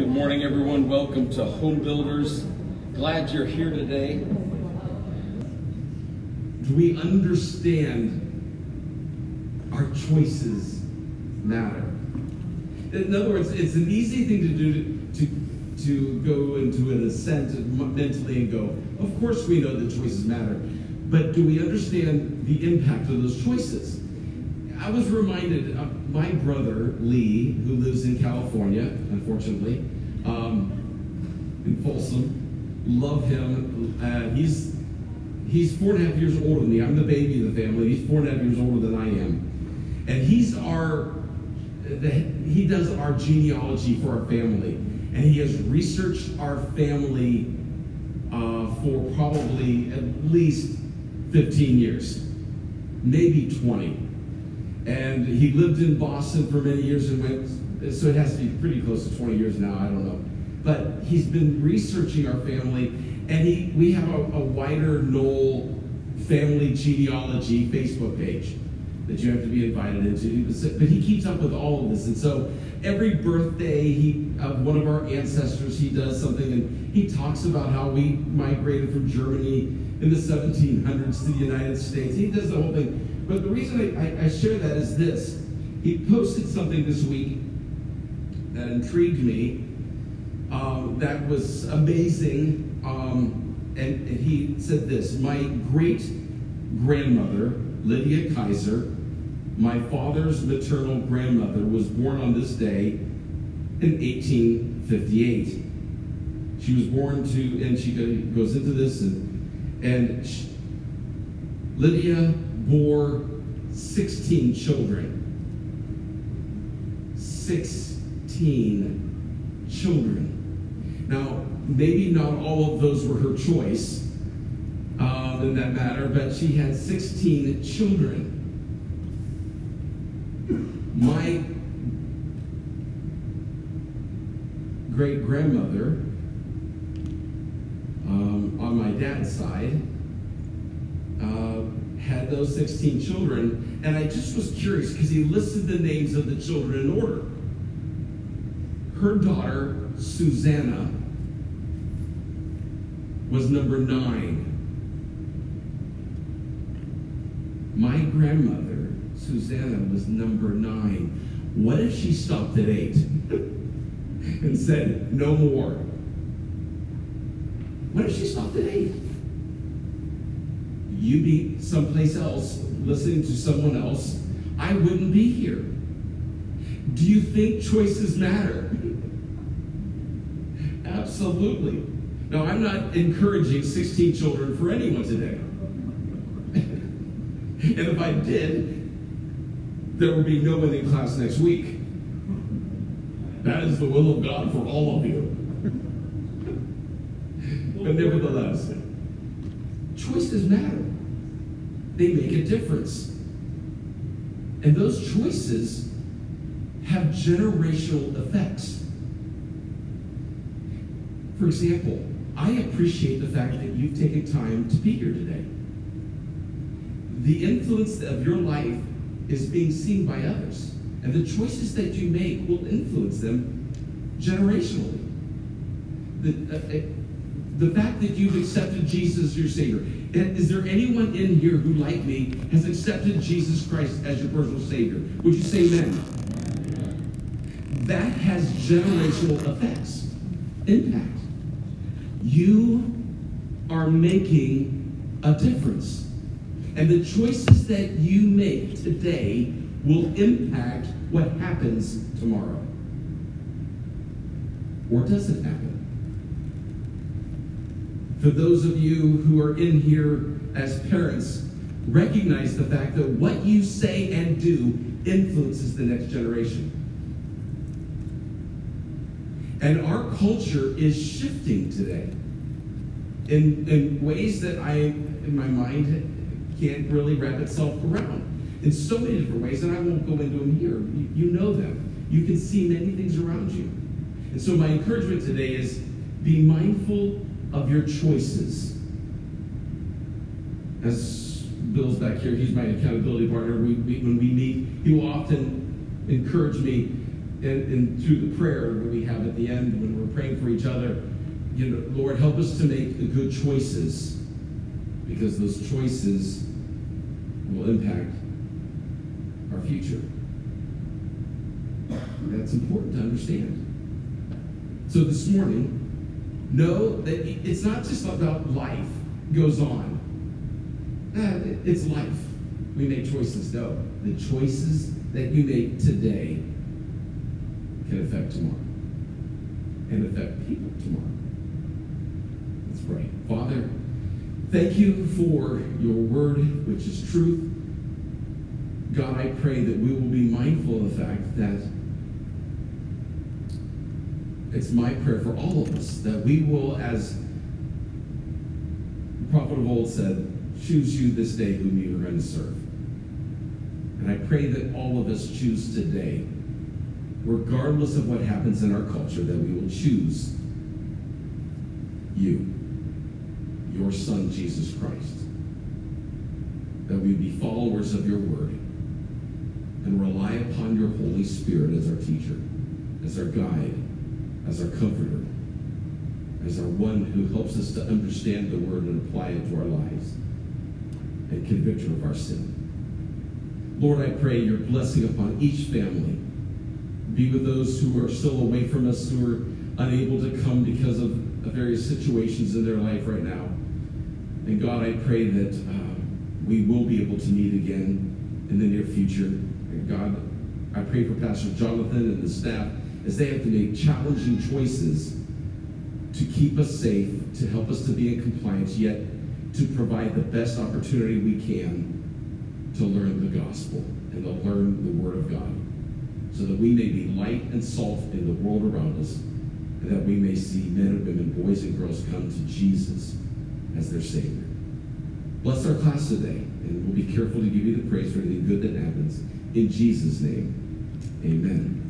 Good morning, everyone. Welcome to Home Builders. Glad you're here today. Do we understand our choices matter? In other words, it's an easy thing to do to, to, go into an assent mentally and go, of course we know that choices matter. But do we understand the impact of those choices? I was reminded of my brother, Lee, who lives in California, unfortunately, um, in Folsom. Love him. Uh, he's he's four and a half years older than me. I'm the baby of the family. He's four and a half years older than I am. And he's our, the, he does our genealogy for our family. And he has researched our family uh, for probably at least 15 years, maybe 20 and he lived in Boston for many years and went, so it has to be pretty close to 20 years now, I don't know. But he's been researching our family, and he, we have a, a wider Knoll family genealogy Facebook page that you have to be invited into. But he keeps up with all of this. And so every birthday he, of one of our ancestors, he does something, and he talks about how we migrated from Germany in the 1700s to the United States. He does the whole thing. But the reason I, I, I share that is this. He posted something this week that intrigued me, um, that was amazing. Um, and, and he said this My great grandmother, Lydia Kaiser, my father's maternal grandmother, was born on this day in 1858. She was born to, and she goes into this, and, and she, Lydia bore 16 children. 16 children. Now, maybe not all of those were her choice um, in that matter, but she had 16 children. My great grandmother um, on my dad's side uh, had those 16 children, and I just was curious because he listed the names of the children in order. Her daughter, Susanna, was number nine. My grandmother, Susanna, was number nine. What if she stopped at eight and said, no more? What if she stopped at eight? You be someplace else listening to someone else, I wouldn't be here. Do you think choices matter? Absolutely. Now, I'm not encouraging 16 children for anyone today. and if I did, there would be no one in class next week. That is the will of God for all of you. but nevertheless, choices matter they make a difference. And those choices have generational effects. For example, I appreciate the fact that you've taken time to be here today. The influence of your life is being seen by others, and the choices that you make will influence them generationally. The, uh, the fact that you've accepted Jesus as your Savior, is there anyone in here who, like me, has accepted Jesus Christ as your personal Savior? Would you say amen? That has generational effects, impact. You are making a difference. And the choices that you make today will impact what happens tomorrow. Or does it happen? For those of you who are in here as parents, recognize the fact that what you say and do influences the next generation. And our culture is shifting today in, in ways that I, in my mind, can't really wrap itself around. In so many different ways, and I won't go into them here. You, you know them. You can see many things around you. And so my encouragement today is be mindful of your choices. As Bill's back here, he's my accountability partner. We, we, when we meet, he will often encourage me and, and through the prayer that we have at the end when we're praying for each other, you know, Lord, help us to make the good choices because those choices will impact our future. That's important to understand. So this morning, know that it's not just about life goes on. Uh, it's life. We make choices. No, the choices that you make today can affect tomorrow and affect people tomorrow. Let's pray. Father, thank you for your word, which is truth. God, I pray that we will be mindful of the fact that it's my prayer for all of us that we will, as the prophet of old said, choose you this day whom you are going to serve. And I pray that all of us choose today, regardless of what happens in our culture, that we will choose you, your Son, Jesus Christ. That we be followers of your word and rely upon your Holy Spirit as our teacher, as our guide, as our comforter, as our one who helps us to understand the word and apply it to our lives and convict of our sin. Lord, I pray your blessing upon each family. Be with those who are still away from us, who are unable to come because of various situations in their life right now. And God, I pray that uh, we will be able to meet again in the near future. And God, I pray for Pastor Jonathan and the staff as they have to make challenging choices to keep us safe, to help us to be in compliance, yet to provide the best opportunity we can to learn the gospel and to learn the word of God so that we may be light and salt in the world around us and that we may see men and women, boys and girls come to Jesus as their Savior. Bless our class today, and we'll be careful to give you the praise for anything good that happens. In Jesus' name, amen.